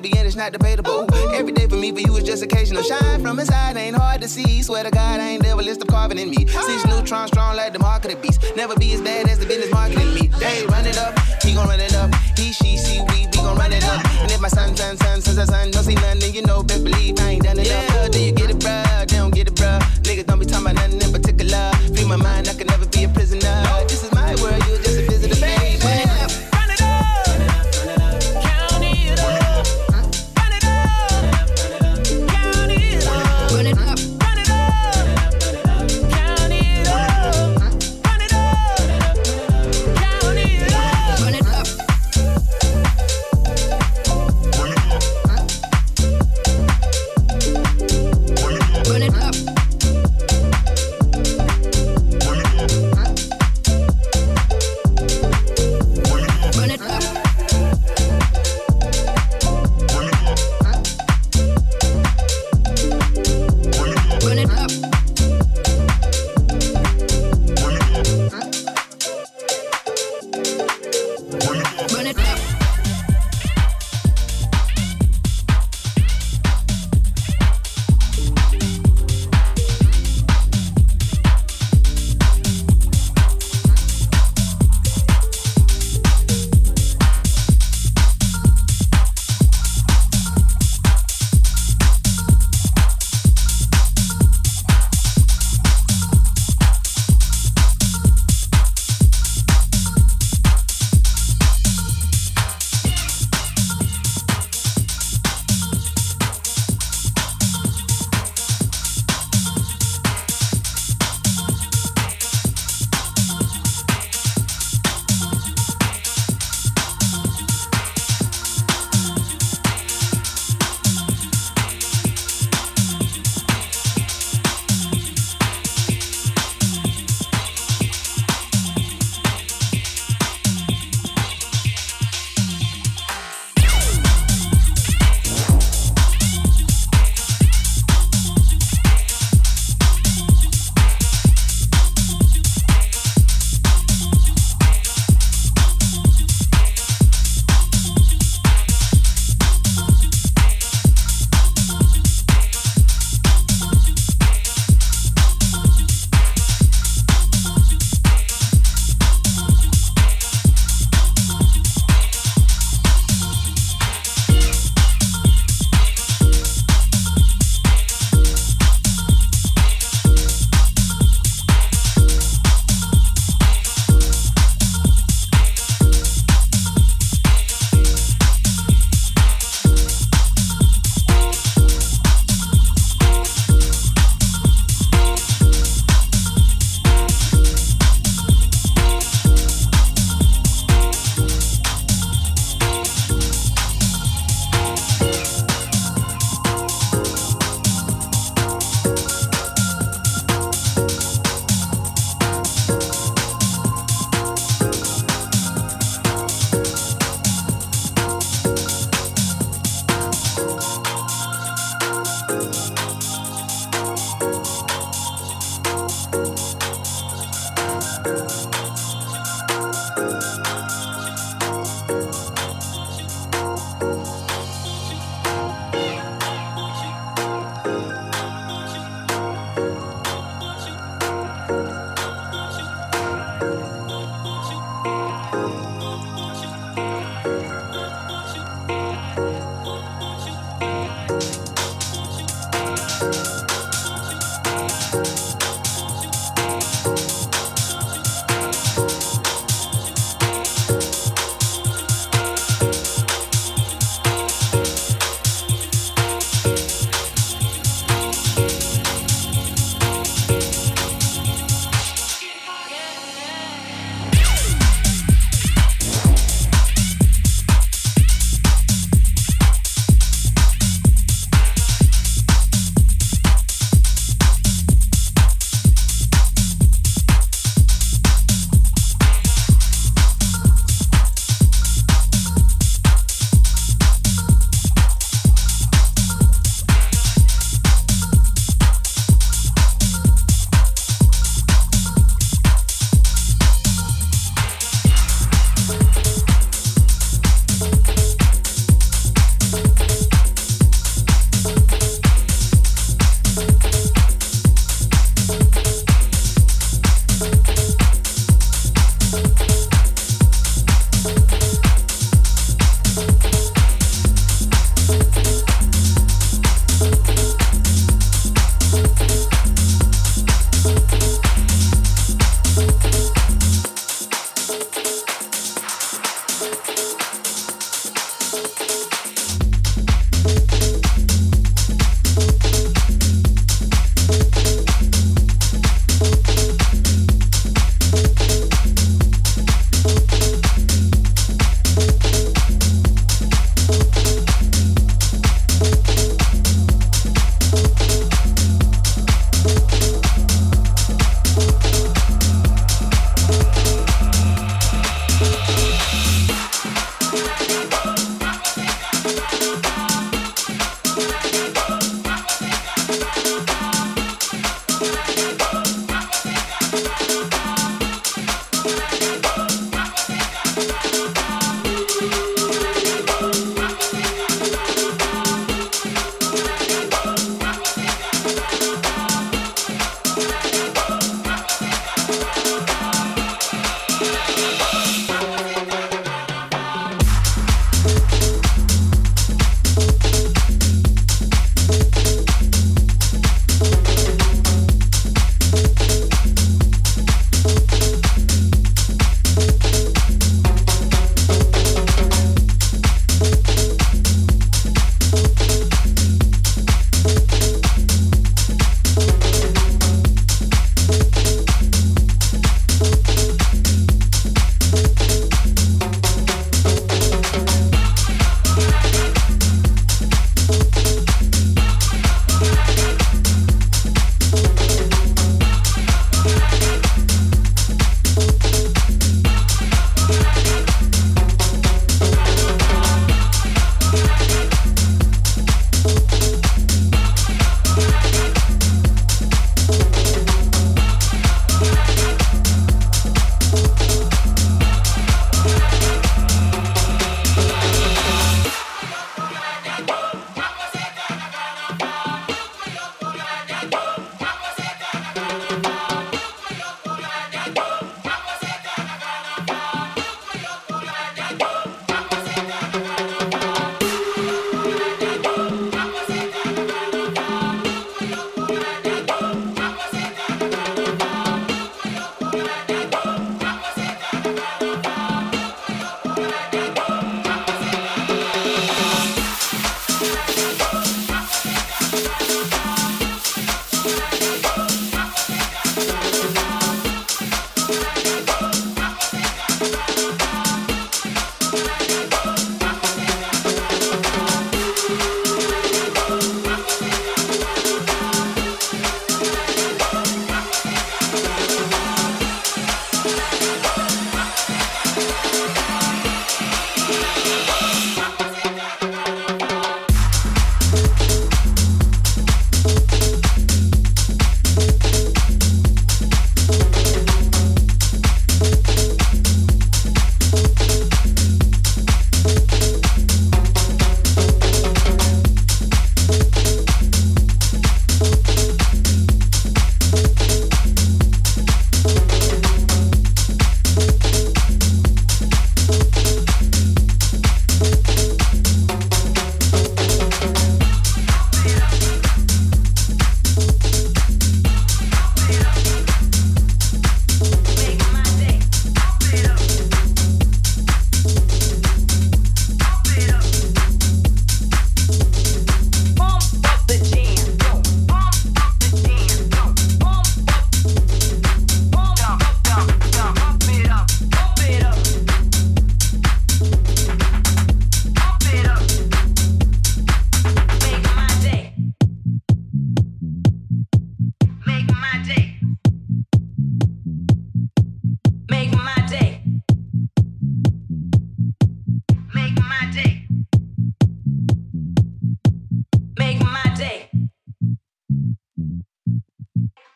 baby, and it's not debatable. Every day for me, for you, is just occasional. Shine from inside, ain't hard to see. Swear to God, I ain't never list of carving in me. Six neutrons strong like the market of beast. Never be as bad as the business marketing me. They run it up, he gon' run it up. He, she, she, we, we gon' run it up. And if my son, son, son, son, son, son don't see nothing, you know, best believe I ain't done enough. Yeah, do you get it, bruh? They don't get it, bruh. Niggas don't be talking about nothing in particular. Free my mind, I can never be a prisoner.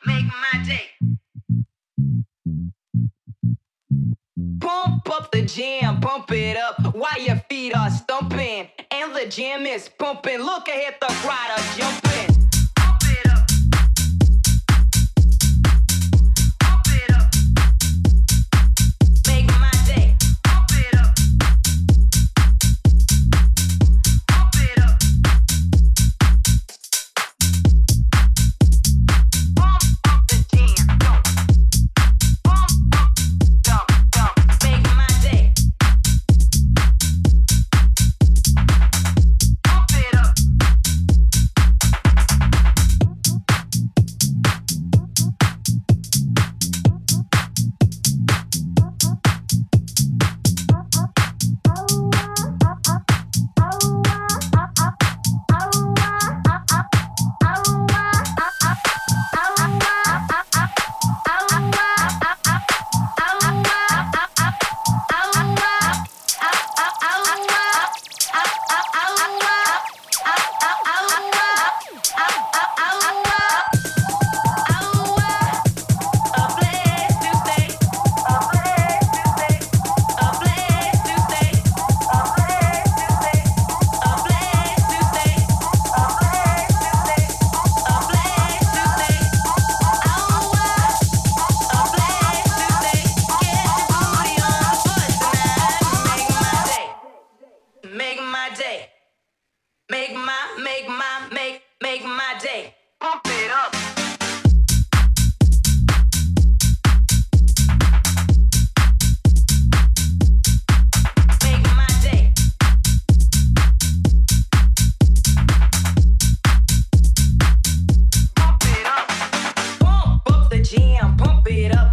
make my day. Pump up the jam, pump it up while your feet are stumping. And the jam is pumping. Look ahead, the crowd are jumping. jam, pump it up.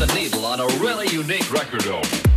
The needle on a really unique record album.